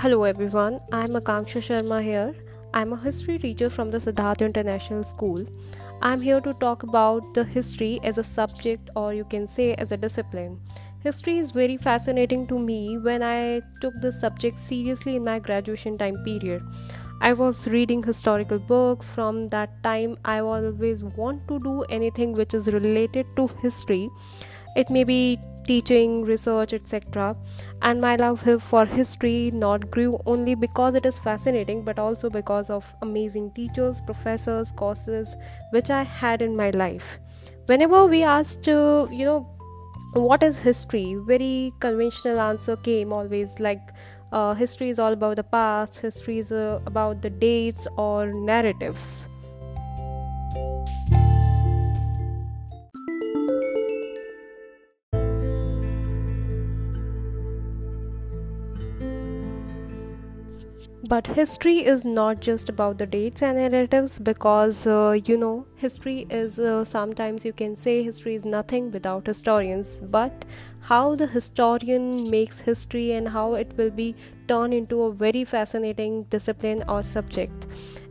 Hello everyone, I'm Akanksha Sharma here. I'm a history teacher from the Siddharth International School. I'm here to talk about the history as a subject or you can say as a discipline. History is very fascinating to me when I took this subject seriously in my graduation time period. I was reading historical books from that time I always want to do anything which is related to history. It may be teaching, research, etc. And my love for history not grew only because it is fascinating, but also because of amazing teachers, professors, courses which I had in my life. Whenever we asked, uh, you know, what is history, very conventional answer came always like uh, history is all about the past, history is uh, about the dates or narratives. But history is not just about the dates and narratives because uh, you know history is uh, sometimes you can say history is nothing without historians. But how the historian makes history and how it will be turned into a very fascinating discipline or subject.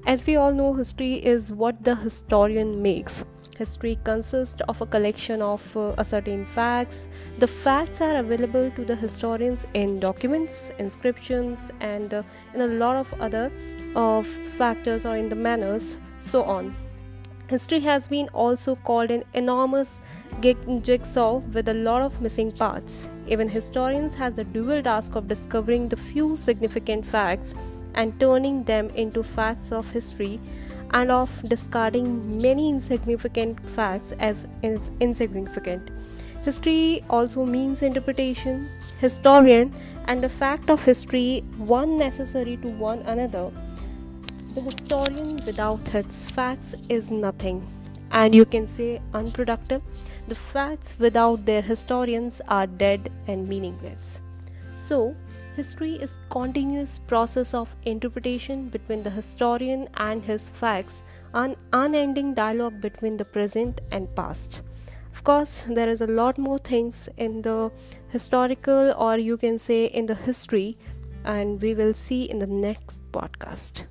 As we all know history is what the historian makes History consists of a collection of uh, a certain facts. The facts are available to the historians in documents, inscriptions, and uh, in a lot of other factors or in the manners, so on. History has been also called an enormous jigsaw with a lot of missing parts. Even historians has the dual task of discovering the few significant facts and turning them into facts of history and of discarding many insignificant facts as insignificant. History also means interpretation, historian, and the fact of history, one necessary to one another. The historian without its facts is nothing, and you can say unproductive. The facts without their historians are dead and meaningless. So, history is continuous process of interpretation between the historian and his facts, an unending dialogue between the present and past. Of course, there is a lot more things in the historical or you can say in the history and we will see in the next podcast.